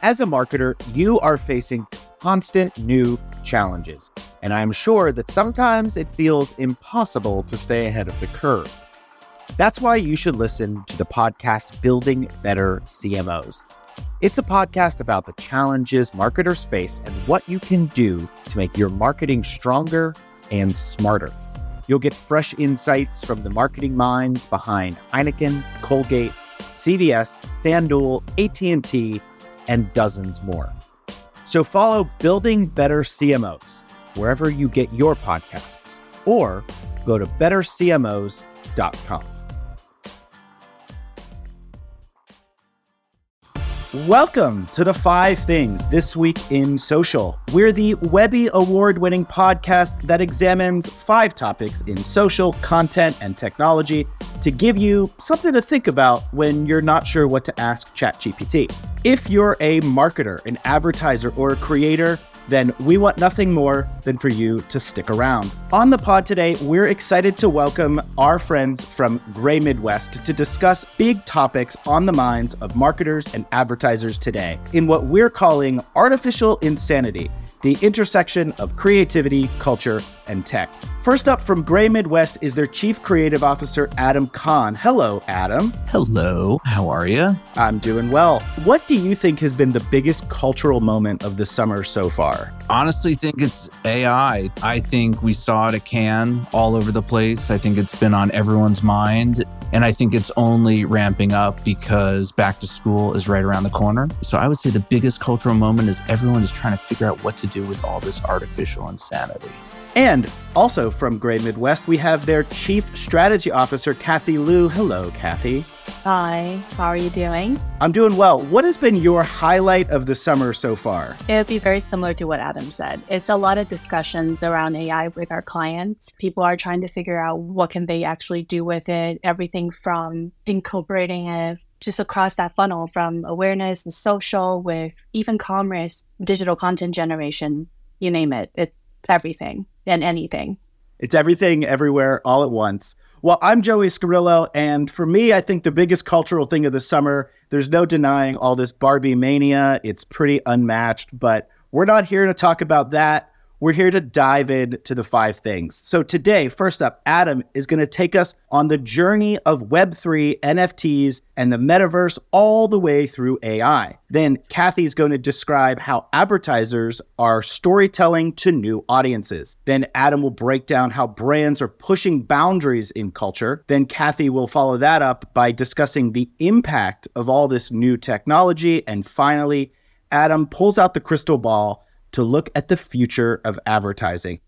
As a marketer, you are facing constant new challenges, and I'm sure that sometimes it feels impossible to stay ahead of the curve. That's why you should listen to the podcast Building Better CMOs. It's a podcast about the challenges marketers face and what you can do to make your marketing stronger and smarter. You'll get fresh insights from the marketing minds behind Heineken, Colgate, CVS, FanDuel, AT&T, and dozens more. So follow Building Better CMOs wherever you get your podcasts or go to bettercmos.com. Welcome to the Five Things This Week in Social. We're the Webby Award winning podcast that examines five topics in social, content, and technology to give you something to think about when you're not sure what to ask ChatGPT. If you're a marketer, an advertiser, or a creator, then we want nothing more than for you to stick around. On the pod today, we're excited to welcome our friends from Grey Midwest to discuss big topics on the minds of marketers and advertisers today in what we're calling artificial insanity the intersection of creativity, culture, and tech. First up from Grey Midwest is their Chief Creative Officer, Adam Kahn. Hello, Adam. Hello, how are you? I'm doing well. What do you think has been the biggest cultural moment of the summer so far? Honestly, think it's AI. I think we saw it at Cannes all over the place. I think it's been on everyone's mind. And I think it's only ramping up because back to school is right around the corner. So I would say the biggest cultural moment is everyone is trying to figure out what to do with all this artificial insanity. And also from Grey Midwest, we have their Chief Strategy Officer, Kathy Liu. Hello, Kathy. Hi, how are you doing? I'm doing well. What has been your highlight of the summer so far? It would be very similar to what Adam said. It's a lot of discussions around AI with our clients. People are trying to figure out what can they actually do with it, everything from incorporating it just across that funnel from awareness and social with even commerce, digital content generation, you name it. It's everything and anything. It's everything, everywhere, all at once. Well, I'm Joey Scarillo, and for me, I think the biggest cultural thing of the summer, there's no denying all this Barbie mania. It's pretty unmatched, but we're not here to talk about that. We're here to dive into the five things. So, today, first up, Adam is going to take us on the journey of Web3, NFTs, and the metaverse all the way through AI. Then, Kathy's going to describe how advertisers are storytelling to new audiences. Then, Adam will break down how brands are pushing boundaries in culture. Then, Kathy will follow that up by discussing the impact of all this new technology. And finally, Adam pulls out the crystal ball to look at the future of advertising.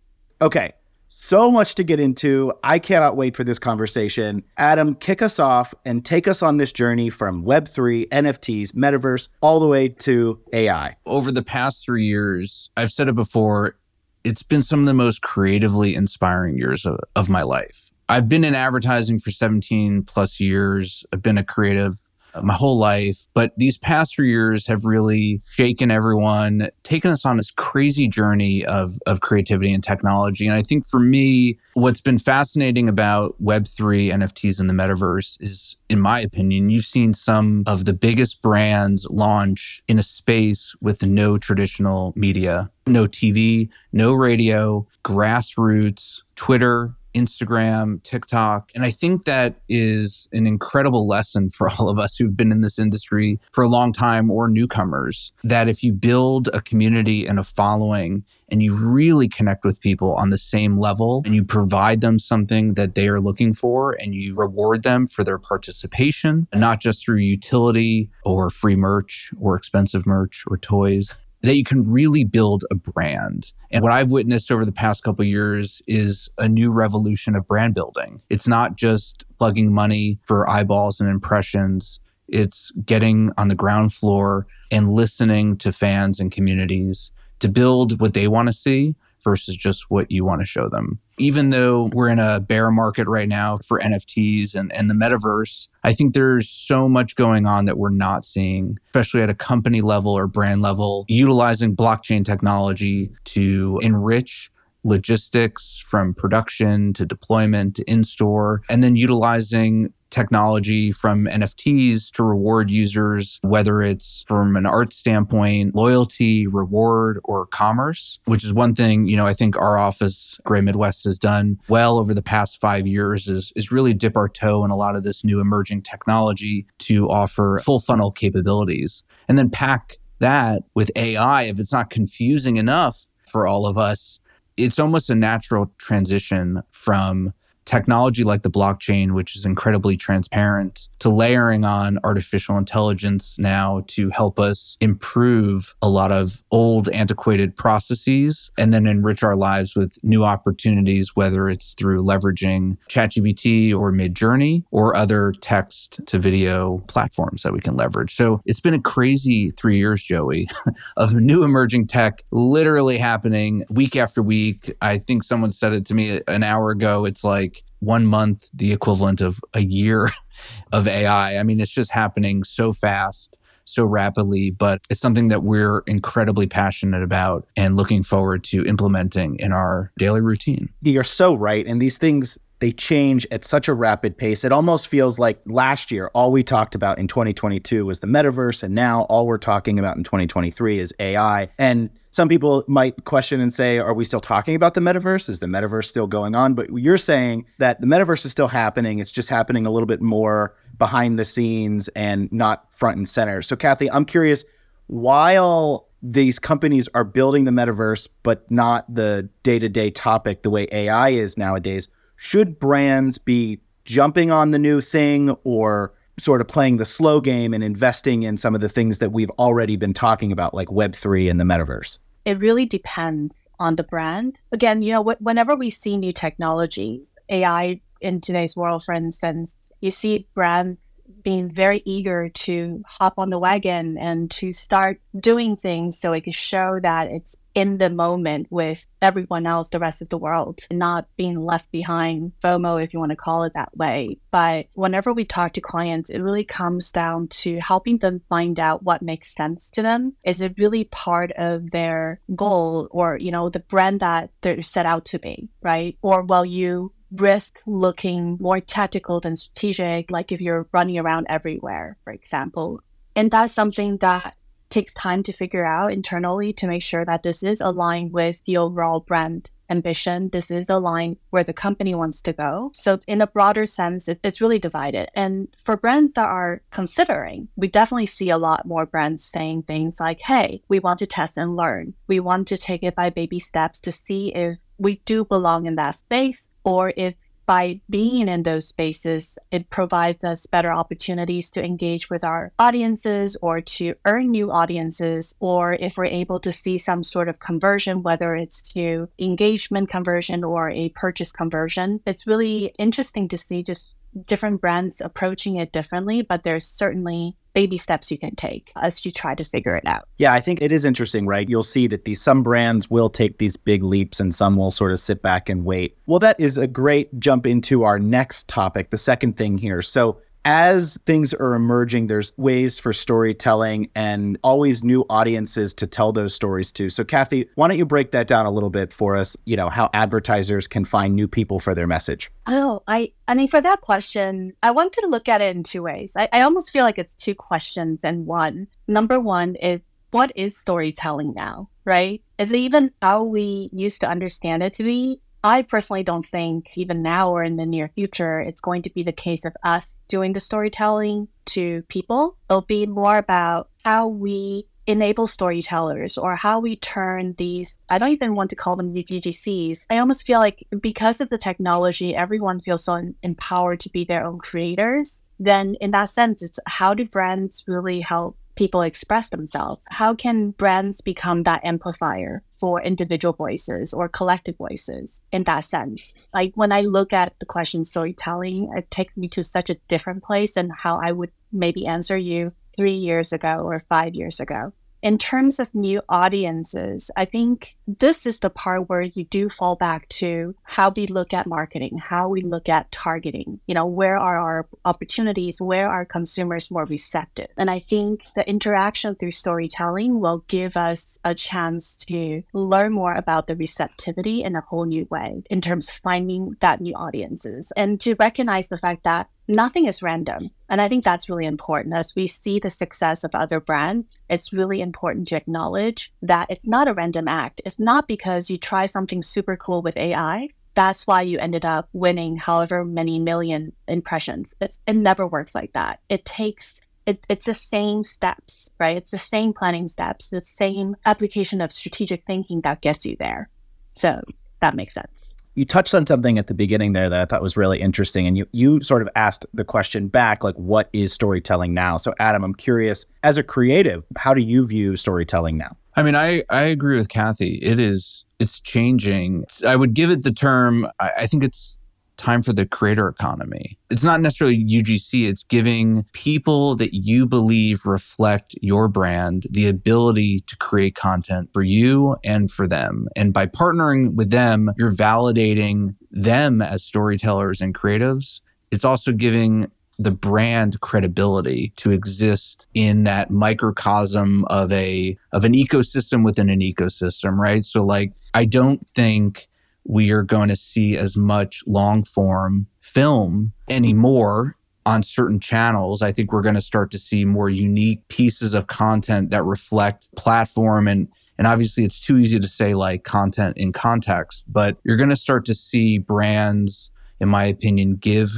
Okay, so much to get into. I cannot wait for this conversation. Adam, kick us off and take us on this journey from Web3, NFTs, metaverse, all the way to AI. Over the past three years, I've said it before, it's been some of the most creatively inspiring years of, of my life. I've been in advertising for 17 plus years. I've been a creative Uh, my whole life. But these past three years have really shaken everyone, taken us on this crazy journey of, of creativity and technology. And I think for me, what's been fascinating about Web3, NFTs, in the metaverse is, in my opinion, you've seen some of the biggest brands launch in a space with no traditional media, no TV, no radio, grassroots, Twitter, Instagram, TikTok. And I think that is an incredible lesson for all of us who've been in this industry for a long time or newcomers that if you build a community and a following and you really connect with people on the same level and you provide them something that they are looking for and you reward them for their participation, not just through utility or free merch or expensive merch or toys, that you can really build a brand. And what I've witnessed over the past couple years is a new revolution of brand building. It's not just plugging money for eyeballs and impressions. It's getting on the ground floor and listening to fans and communities to build what they want to see versus just what you want to show them. Even though we're in a bear market right now for NFTs and, and the metaverse, I think there's so much going on that we're not seeing, especially at a company level or brand level, utilizing blockchain technology to enrich logistics from production to deployment to in store, and then utilizing technology from NFTs to reward users, whether it's from an art standpoint, loyalty, reward, or commerce, which is one thing, you know, I think our office, Grey Midwest, has done well over the past five years is, is really dip our toe in a lot of this new emerging technology to offer full funnel capabilities. And then pack that with AI, if it's not confusing enough for all of us, it's almost a natural transition from technology like the blockchain, which is incredibly transparent, to layering on artificial intelligence now to help us improve a lot of old, antiquated processes and then enrich our lives with new opportunities, whether it's through leveraging ChatGPT or Midjourney or other text to video platforms that we can leverage. So it's been a crazy three years, Joey, of new emerging tech literally happening week after week. I think someone said it to me an hour ago. It's like, one month the equivalent of a year of AI. I mean, it's just happening so fast, so rapidly, but it's something that we're incredibly passionate about and looking forward to implementing in our daily routine. You're so right. And these things, they change at such a rapid pace. It almost feels like last year, all we talked about in 2022 was the metaverse. And now all we're talking about in 2023 is AI. And some people might question and say, are we still talking about the metaverse? Is the metaverse still going on? But you're saying that the metaverse is still happening. It's just happening a little bit more behind the scenes and not front and center. So, Kathy, I'm curious while these companies are building the metaverse, but not the day to day topic the way AI is nowadays, should brands be jumping on the new thing or sort of playing the slow game and investing in some of the things that we've already been talking about, like Web3 and the metaverse? It really depends on the brand. Again, you know, wh- whenever we see new technologies, AI in today's world, for instance, you see brands being very eager to hop on the wagon and to start doing things so it can show that it's in the moment with everyone else, the rest of the world, not being left behind, FOMO, if you want to call it that way. But whenever we talk to clients, it really comes down to helping them find out what makes sense to them. Is it really part of their goal or, you know, the brand that they're set out to be, right? Or will you risk looking more tactical than strategic, like if you're running around everywhere, for example. And that's something that takes time to figure out internally to make sure that this is aligned with the overall brand ambition. This is aligned where the company wants to go. So, in a broader sense, it, it's really divided. And for brands that are considering, we definitely see a lot more brands saying things like, hey, we want to test and learn. We want to take it by baby steps to see if we do belong in that space or if by being in those spaces, it provides us better opportunities to engage with our audiences or to earn new audiences, or if we're able to see some sort of conversion, whether it's to engagement conversion or a purchase conversion. It's really interesting to see just different brands approaching it differently, but there's certainly baby steps you can take as you try to figure it out. Yeah, I think it is interesting, right? You'll see that these some brands will take these big leaps and some will sort of sit back and wait. Well, that is a great jump into our next topic, the second thing here. So as things are emerging, there's ways for storytelling and always new audiences to tell those stories to. So, Kathy, why don't you break that down a little bit for us? You know, how advertisers can find new people for their message. Oh, I, I mean, for that question, I wanted to look at it in two ways. I, I almost feel like it's two questions in one. Number one is what is storytelling now, right? Is it even how we used to understand it to be? I personally don't think, even now or in the near future, it's going to be the case of us doing the storytelling to people. It'll be more about how we enable storytellers or how we turn these i don't even want to call them UGCs. i almost feel like because of the technology everyone feels so empowered to be their own creators then in that sense it's how do brands really help people express themselves? How can brands become that amplifier for individual voices or collective voices in that sense? Like when I look at the question storytelling, it takes me to such a different place than how I would maybe answer you three years ago or five years ago in terms of new audiences, I think this is the part where you do fall back to how we look at marketing, how we look at targeting. You know, where are our opportunities? Where are consumers more receptive? And I think the interaction through storytelling will give us a chance to learn more about the receptivity in a whole new way in terms of finding that new audiences and to recognize the fact that nothing is random. And I think that's really important. As we see the success of other brands, it's really important to acknowledge that it's not a random act. It's not because you try something super cool with AI. That's why you ended up winning however many million impressions. It's, it never works like that. It takes it, it's the same steps, right? It's the same planning steps, the same application of strategic thinking that gets you there. So that makes sense you touched on something at the beginning there that I thought was really interesting. And you, you sort of asked the question back, like, what is storytelling now? So, Adam, I'm curious, as a creative, how do you view storytelling now? I mean, I, I agree with Kathy. It is, it's changing. I would give it the term, I, I think it's time for the creator economy. It's not necessarily UGC, it's giving people that you believe reflect your brand the ability to create content for you and for them. And by partnering with them, you're validating them as storytellers and creatives. It's also giving the brand credibility to exist in that microcosm of a of an ecosystem within an ecosystem right so like i don't think we are going to see as much long form film anymore on certain channels. I think we're going to start to see more unique pieces of content that reflect platform and and obviously it's too easy to say like content in context, but you're going to start to see brands in my opinion give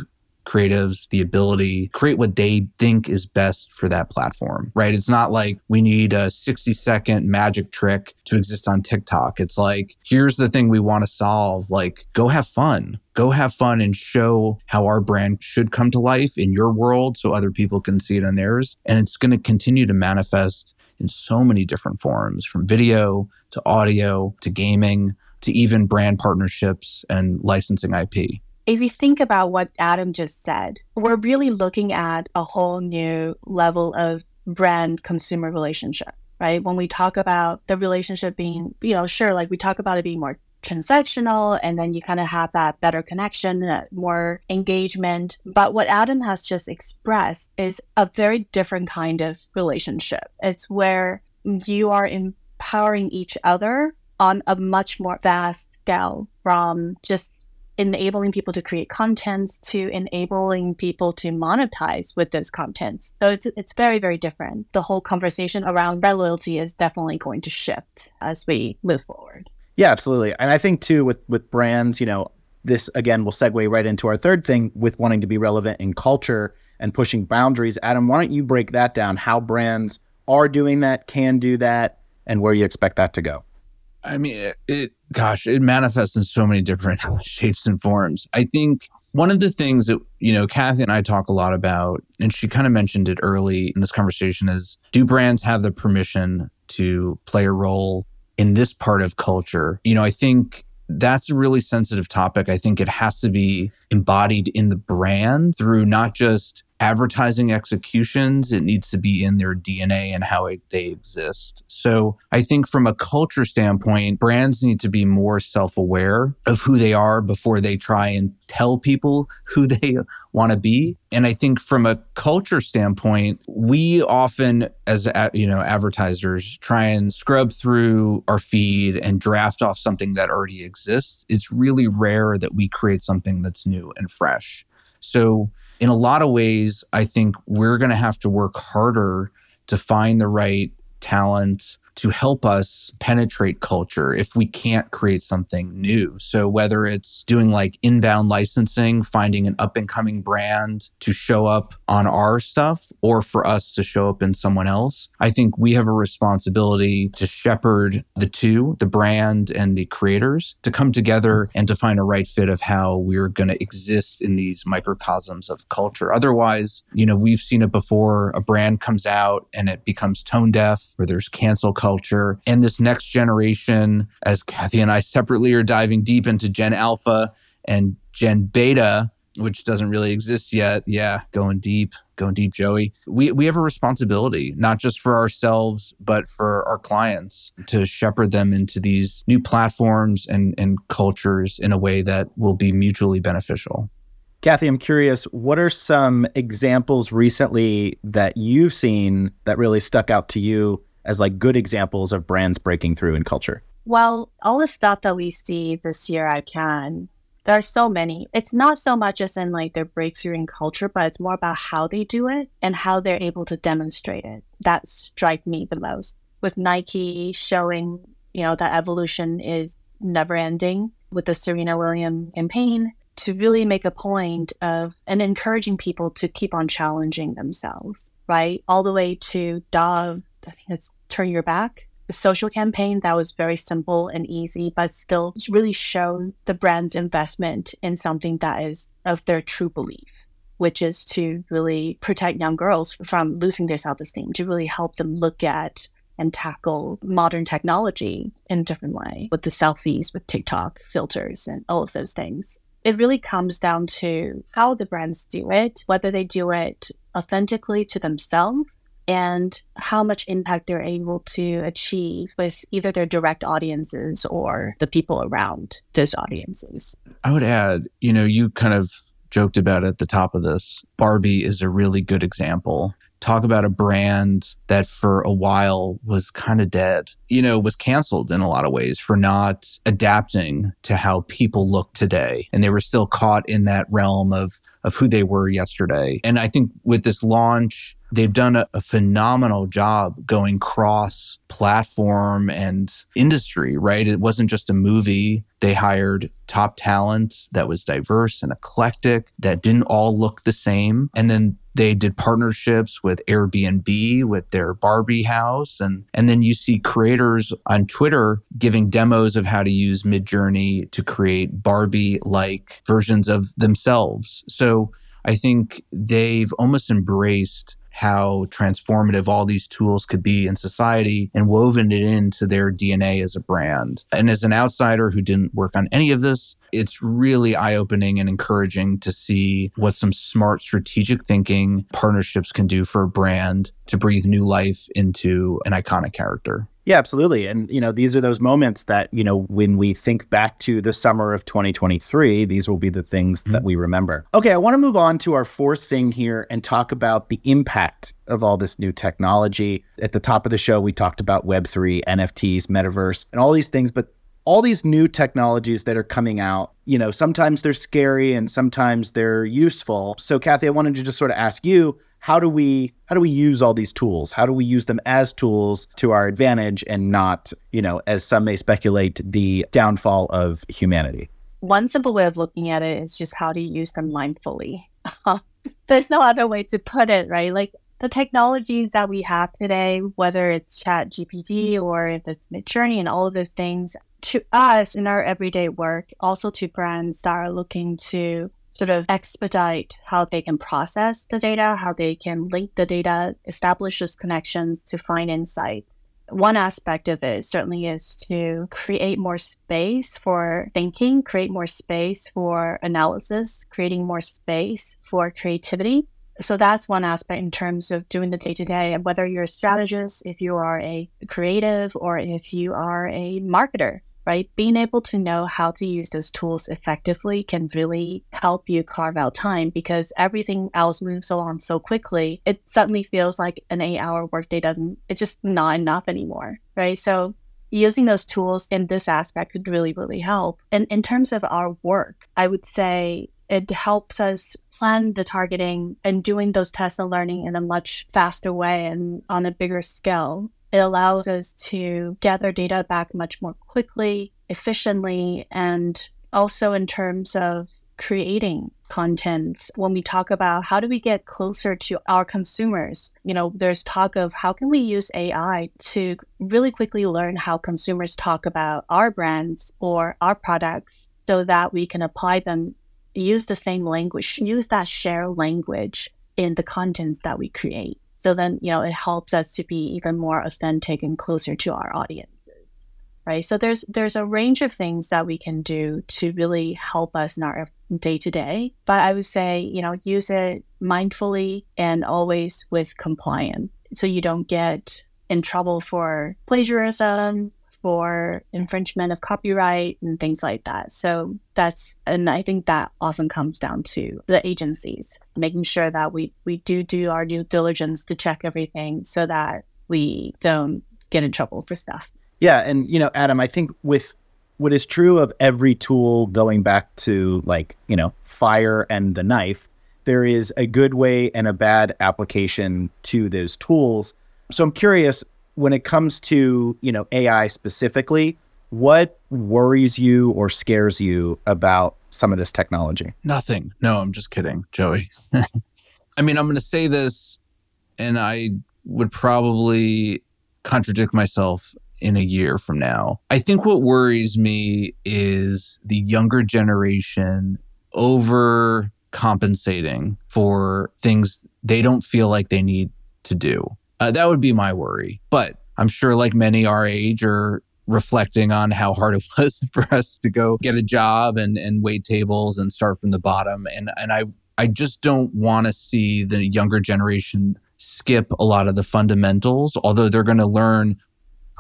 creatives the ability create what they think is best for that platform right? It's not like we need a 60 second magic trick to exist on tiktok. It's like here's the thing we want to solve like go have fun. Go have fun and show how our brand should come to life in your world so other people can see it in theirs. And it's going to continue to manifest in so many different forms from video to audio to gaming to even brand partnerships and licensing ip if you think about what Adam just said, we're really looking at a whole new level of brand consumer relationship, right? When we talk about the relationship being, you know, sure, like we talk about it being more transactional and then you kind of have that better connection, uh, more engagement. But what Adam has just expressed is a very different kind of relationship. It's where you are empowering each other on a much more vast scale from just enabling people to create content to enabling people to monetize with those contents. So it's it's very very different. The whole conversation around brand loyalty is definitely going to shift as we move forward. Yeah, absolutely. And I think too with with brands, you know, this again will segue right into our third thing with wanting to be relevant in culture and pushing boundaries. Adam, why don't you break that down? How brands are doing that, can do that, and where you expect that to go? I mean, it, it, gosh, it manifests in so many different shapes and forms. I think one of the things that, you know, Kathy and I talk a lot about, and she kind of mentioned it early in this conversation, is do brands have the permission to play a role in this part of culture? You know, I think that's a really sensitive topic. I think it has to be embodied in the brand through not just advertising executions. It needs to be in their DNA and how it, they exist. So I think from a culture standpoint, brands need to be more self aware of who they are before they try and tell people who they want to be. And I think from a culture standpoint, we often, as you know, advertisers, try and scrub through our feed and draft off something that already exists. It's really rare that we create something that's new and fresh. So in a lot of ways, I think we're going to have to work harder to find the right talent to help us penetrate culture if we can't create something new. So, whether it's doing like inbound licensing, finding an up and coming brand to show up on our stuff, or for us to show up in someone else, I think we have a responsibility to shepherd the two, the brand and the creators, to come together and to find a right fit of how we're going to exist in these microcosms of culture. Otherwise, you know, we've seen it before a brand comes out and it becomes tone deaf, or there's cancel culture. And this next generation, as Kathy and I separately are diving deep into Gen Alpha and Gen Beta, which doesn't really exist yet. Yeah, going deep, going deep, Joey. We we have a responsibility, not just for ourselves, but for our clients to shepherd them into these new platforms and, and cultures in a way that will be mutually beneficial. Kathy, I'm curious, what are some examples recently that you've seen that really stuck out to you as like good examples of brands breaking through in culture? Well, all the stuff that we see this year at Cannes. There are so many. It's not so much as in like their breakthrough in culture, but it's more about how they do it and how they're able to demonstrate it. That strikes me the most. With Nike showing, you know, that evolution is never ending with the Serena Williams campaign to really make a point of and encouraging people to keep on challenging themselves, right? All the way to Dove, I think it's Turn Your Back, the social campaign that was very simple and easy, but still really showed the brand's investment in something that is of their true belief, which is to really protect young girls from losing their self esteem, to really help them look at and tackle modern technology in a different way with the selfies, with TikTok filters, and all of those things. It really comes down to how the brands do it, whether they do it authentically to themselves and how much impact they're able to achieve with either their direct audiences or the people around those audiences. I would add, you know, you kind of joked about at the top of this. Barbie is a really good example talk about a brand that for a while was kind of dead, you know, was canceled in a lot of ways for not adapting to how people look today. And they were still caught in that realm of, of who they were yesterday. And I think with this launch, they've done a, a, phenomenal job going cross platform and industry, right? It wasn't just a movie. They hired top talent that was diverse and eclectic, that didn't all look the same. And then they did partnerships with Airbnb with their Barbie house. And, and then you see creators on Twitter giving demos of how to use Midjourney to create Barbie like versions of themselves. So I think they've almost embraced how transformative all these tools could be in society and woven it into their DNA as a brand. And as an outsider who didn't work on any of this, it's really eye opening and encouraging to see what some smart strategic thinking partnerships can do for a brand to breathe new life into an iconic character. Yeah, absolutely. And, you know, these are those moments that, you know, when we think back to the summer of 2023, these will be the things mm-hmm. that we remember. Okay, I want to move on to our fourth thing here and talk about the impact of all this new technology. At the top of the show, we talked about Web3, NFTs, metaverse, and all these things. But all these new technologies that are coming out, you know, sometimes they're scary and sometimes they're useful. So, Kathy, I wanted to just sort of ask you how do we how do we use all these tools? How do we use them as tools to our advantage and not you know as some may speculate the downfall of humanity? One simple way of looking at it is just how do you use them mindfully? There's no other way to put it right? Like the technologies that we have today whether it's chat gpt or if it's midjourney and all of those things to us in our everyday work also to brands that are looking to sort of expedite how they can process the data, how they can link the data, establish those connections to find insights. One aspect of it certainly is to create more space for thinking, create more space for analysis, creating more space for creativity. So that's one aspect in terms of doing the day to day. And whether you're a strategist, if you are a creative, or if you are a marketer, right? Being able to know how to use those tools effectively can really help you carve out time because everything else moves along so quickly. It suddenly feels like an eight hour workday doesn't, it's just not enough anymore, right? So using those tools in this aspect could really, really help. And in terms of our work, I would say it helps us plan the targeting and doing those tests and learning in a much faster way and on a bigger scale it allows us to gather data back much more quickly, efficiently, and also in terms of creating content. When we talk about how do we get closer to our consumers you know there's talk of how can we use ai to really quickly learn how consumers talk about our brands or our products so that we can apply them use the same language use that shared language in the contents that we create so then, you know, it helps us to be even more authentic and closer to our audiences, right? So there's there's a range of things that we can do to really help us in our day to day. But I would say, you know, use it mindfully and always with compliance, so you don't get in trouble for plagiarism for infringement of copyright and things like that. So that's and I think that often comes down to the agencies making sure that we we do do our due diligence to check everything so that we don't get in trouble for stuff. Yeah, and you know, Adam, I think with what is true of every tool going back to like, you know, fire and the knife, there is a good way and a bad application to those tools. So I'm curious when it comes to, you know, AI specifically, what worries you or scares you about some of this technology? Nothing. No, I'm just kidding, Joey. I mean, I'm going to say this and I would probably contradict myself in a year from now. I think what worries me is the younger generation over compensating for things they don't feel like they need to do. Uh, that would be my worry. But I'm sure, like many our age, are reflecting on how hard it was for us to go get a job and, and wait tables and start from the bottom. And and I I just don't want to see the younger generation skip a lot of the fundamentals, although they're going to learn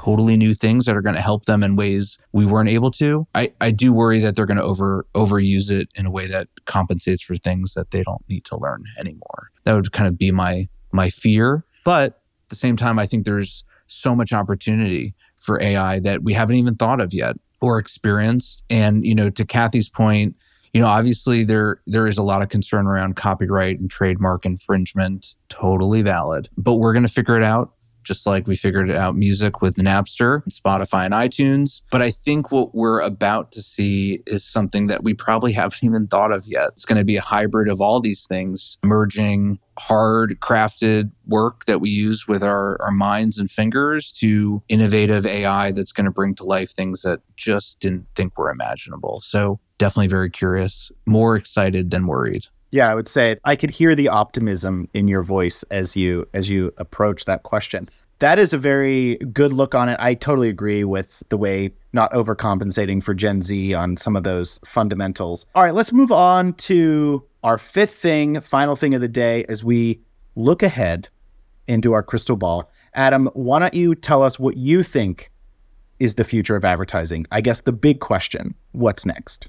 totally new things that are going to help them in ways we weren't able to. I, I do worry that they're going to over overuse it in a way that compensates for things that they don't need to learn anymore. That would kind of be my my fear. But the same time, I think there's so much opportunity for AI that we haven't even thought of yet or experienced. And, you know, to Kathy's point, you know, obviously there there is a lot of concern around copyright and trademark infringement, totally valid. But we're going to figure it out just like we figured out music with Napster, Spotify, and iTunes. But I think what we're about to see is something that we probably haven't even thought of yet. It's going to be a hybrid of all these things, merging hard crafted work that we use with our, our minds and fingers to innovative AI that's going to bring to life things that just didn't think were imaginable. So definitely very curious, more excited than worried. Yeah, I would say I could hear the optimism in your voice as you as you approach that question. That is a very good look on it. I totally agree with the way not overcompensating for Gen Z on some of those fundamentals. All right, let's move on to our fifth thing, final thing of the day as we look ahead into our crystal ball. Adam, why don't you tell us what you think is the future of advertising? I guess the big question, what's next?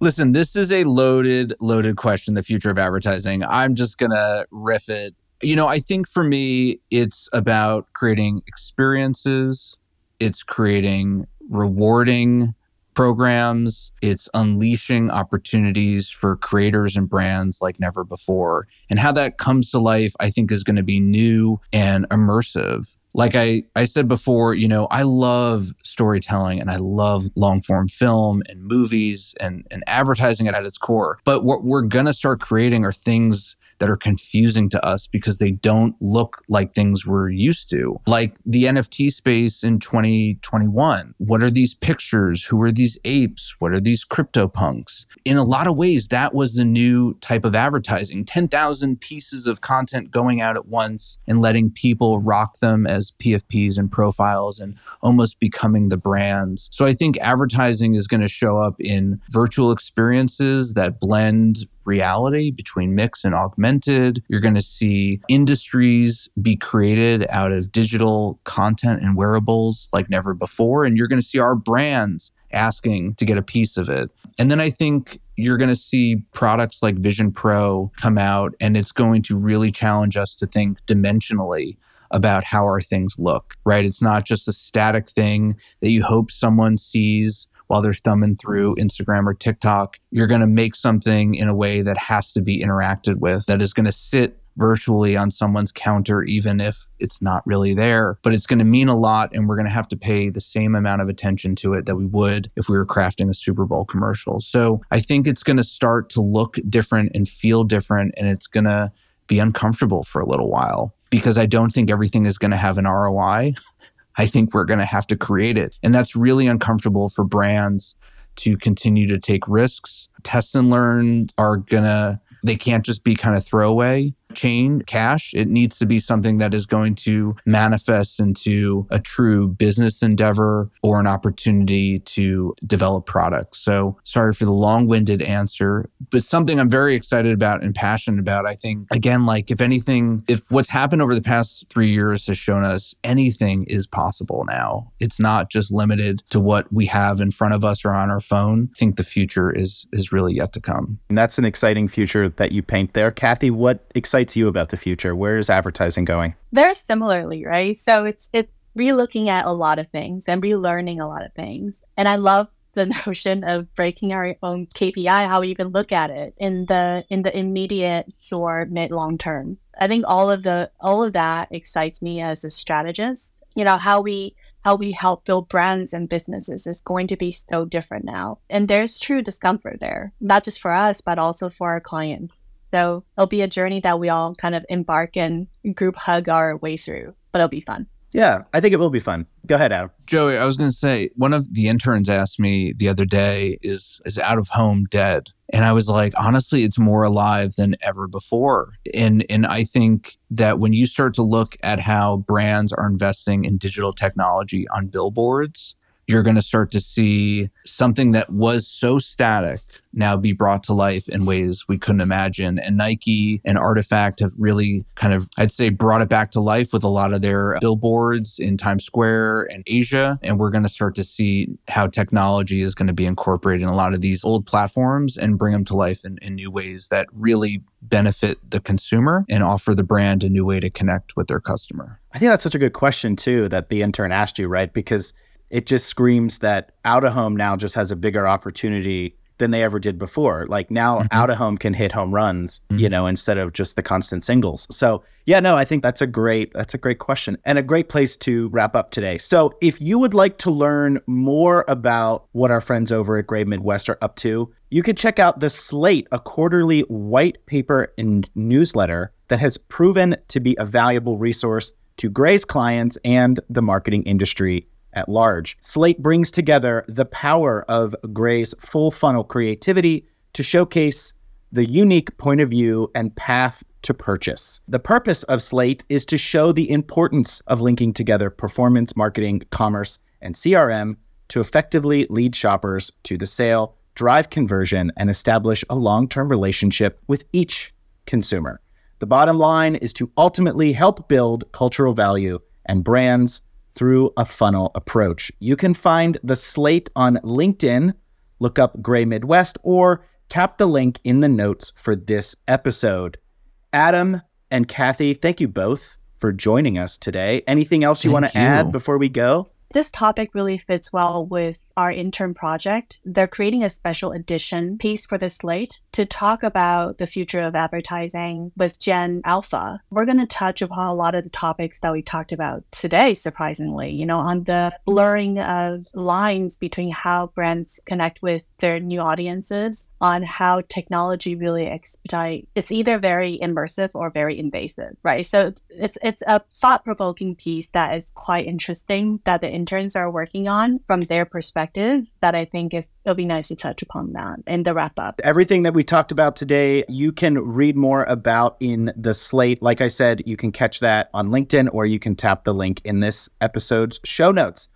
Listen, this is a loaded, loaded question, the future of advertising. I'm just going to riff it. You know, I think for me, it's about creating experiences, it's creating rewarding programs, it's unleashing opportunities for creators and brands like never before. And how that comes to life, I think, is going to be new and immersive like I, I said before, you know, I love storytelling and I love long form film and movies and, and advertising it at its core. But what we're going to start creating are things that are confusing to us because they don't look like things we're used to. Like the NFT space in 2021. What are these pictures? Who are these apes? What are these crypto punks? In a lot of ways, that was the new type of advertising 10,000 pieces of content going out at once and letting people rock them as PFPs and profiles and almost becoming the brands. So I think advertising is going to show up in virtual experiences that blend reality between mixed and augmented. You're going to see industries be created out of digital content and wearables like never before. And you're going to see our brands asking to get a piece of it. And then I think you're going to see products like Vision Pro come out, and it's going to really challenge us to think dimensionally about how our things look, right? It's not just a static thing that you hope someone sees while they're thumbing through Instagram or TikTok. You're going to make something in a way that has to be interacted with, that is going to sit virtually on someone's counter, even if it's not really there. But it's going to mean a lot, and we're going to have to pay the same amount of attention to it that we would if we were crafting a Super Bowl commercial. So I think it's going to start to look different and feel different, and it's going to be uncomfortable for a little while because I don't think everything is going to have an ROI. I think we're going to have to create it. And that's really uncomfortable for brands to continue to take risks. Test and learn are going to, they can't just be kind of throwaway chain cash. It needs to be something that is going to manifest into a true business endeavor or an opportunity to develop products. So sorry for the long winded answer, but something I'm very excited about and passionate about. I think, again, like if anything, if what's happened over the past three years has shown us anything is possible now, it's not just limited to what we have in front of us or on our phone. I think the future is is really yet to come. And that's an exciting future that you paint there. Kathy, what excites excites you about the future? Where is advertising going? Very similarly, right? So it's it's relooking at a lot of things and relearning a lot of things. And I love the notion of breaking our own KPI, how we even look at it in the in the immediate short, mid, long term. I think all of the all of that excites me as a strategist. You know, how we how we help build brands and businesses is going to be so different now. And there's true discomfort there, not just for us, but also for our clients. So it'll be a journey that we all kind of embark and group hug our way through, but it'll be fun. Yeah, I think it will be fun. Go ahead, Adam. Joey, I was going to say one of the interns asked me the other day is is out of home dead? And I was like, honestly, it's more alive than ever before. And and I think that when you start to look at how brands are investing in digital technology on billboards, you're going to start to see something that was so static now be brought to life in ways we couldn't imagine. And Nike and RTFKT have really kind of, I'd say, brought it back to life with a lot of their billboards in Times Square and Asia. And we're going to start to see how technology is going to be incorporated in a lot of these old platforms and bring them to life in, in new ways that really benefit the consumer and offer the brand a new way to connect with their customer. I think that's such a good question, too, that the intern asked you, right? Because it just screams that out of home now just has a bigger opportunity than they ever did before. Like now mm-hmm. out of home can hit home runs, mm-hmm. you know, instead of just the constant singles. So, yeah, no, I think that's a great that's a great question and a great place to wrap up today. So, if you would like to learn more about what our friends over at Grey Midwest are up to, you could check out the Slate, a quarterly white paper and newsletter that has proven to be a valuable resource to Grey's clients and the marketing industry at large. Slate brings together the power of Grey's full funnel creativity to showcase the unique point of view and path to purchase. The purpose of Slate is to show the importance of linking together performance marketing, commerce, and CRM to effectively lead shoppers to the sale, drive conversion, and establish a long term relationship with each consumer. The bottom line is to ultimately help build cultural value and brands through a funnel approach. You can find the slate on LinkedIn, look up Grey Midwest, or tap the link in the notes for this episode. Adam and Kathy, thank you both for joining us today. Anything else you want to add before we go? This topic really fits well with our intern project. They're creating a special edition piece for the slate to talk about the future of advertising with Gen Alpha. We're going to touch upon a lot of the topics that we talked about today, surprisingly, you know, on the blurring of lines between how brands connect with their new audiences, on how technology really expedite. It's either very immersive or very invasive, right? So it's it's a thought-provoking piece that is quite interesting that the interns are working on from their perspective that I think if it'll be nice to touch upon that in the wrap up. Everything that we talked about today, you can read more about in the slate. Like I said, you can catch that on LinkedIn or you can tap the link in this episode's show notes.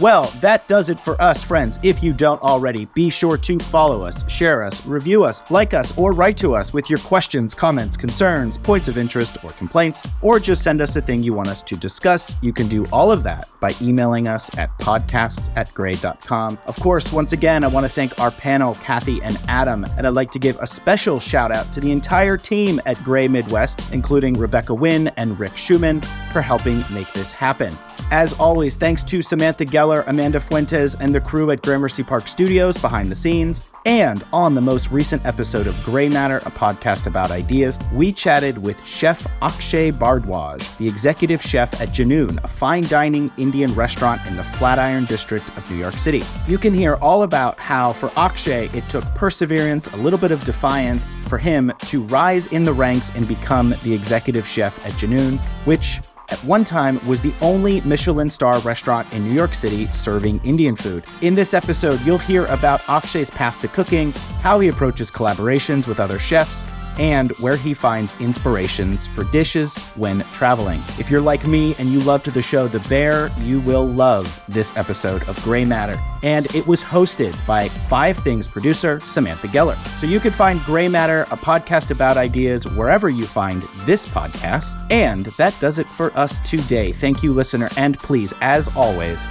Well, that does it for us, friends. If you don't already, be sure to follow us, share us, review us, like us, or write to us with your questions, comments, concerns, points of interest, or complaints, or just send us a thing you want us to discuss. You can do all of that by emailing us at podcasts at grey.com. Of course, once again, I want to thank our panel, Kathy and Adam, and I'd like to give a special shout out to the entire team at Grey Midwest, including Rebecca Wynn and Rick Schumann, for helping make this happen. As always, thanks to Samantha Geller, Amanda Fuentes, and the crew at Gramercy Park Studios behind the scenes. And on the most recent episode of Grey Matter, a podcast about ideas, we chatted with Chef Akshay Bhardwaj, the executive chef at Junoon, a fine dining Indian restaurant in the Flatiron district of New York City. You can hear all about how, for Akshay, it took perseverance, a little bit of defiance for him to rise in the ranks and become the executive chef at Junoon, which at one time was the only Michelin star restaurant in New York City serving Indian food. In this episode, you'll hear about Akshay's path to cooking, how he approaches collaborations with other chefs, and where he finds inspirations for dishes when traveling. If you're like me and you loved the show The Bear, you will love this episode of Grey Matter. And it was hosted by Five Things producer Samantha Geller. So you can find Grey Matter, a podcast about ideas, wherever you find this podcast. And that does it for us today. Thank you, listener. And please, as always,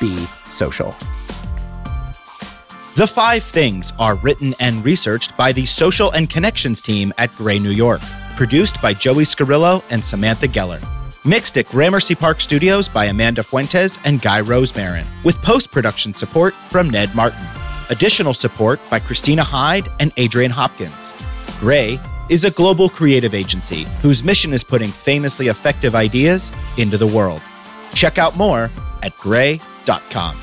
be social. The Five Things are written and researched by the Social and Connections team at Grey New York, produced by Joey Scarillo and Samantha Geller. Mixed at Gramercy Park Studios by Amanda Fuentes and Guy Rosemarin, with post production support from Ned Martin. Additional support by Christina Hyde and Adrian Hopkins. Grey is a global creative agency whose mission is putting famously effective ideas into the world. Check out more at grey.com.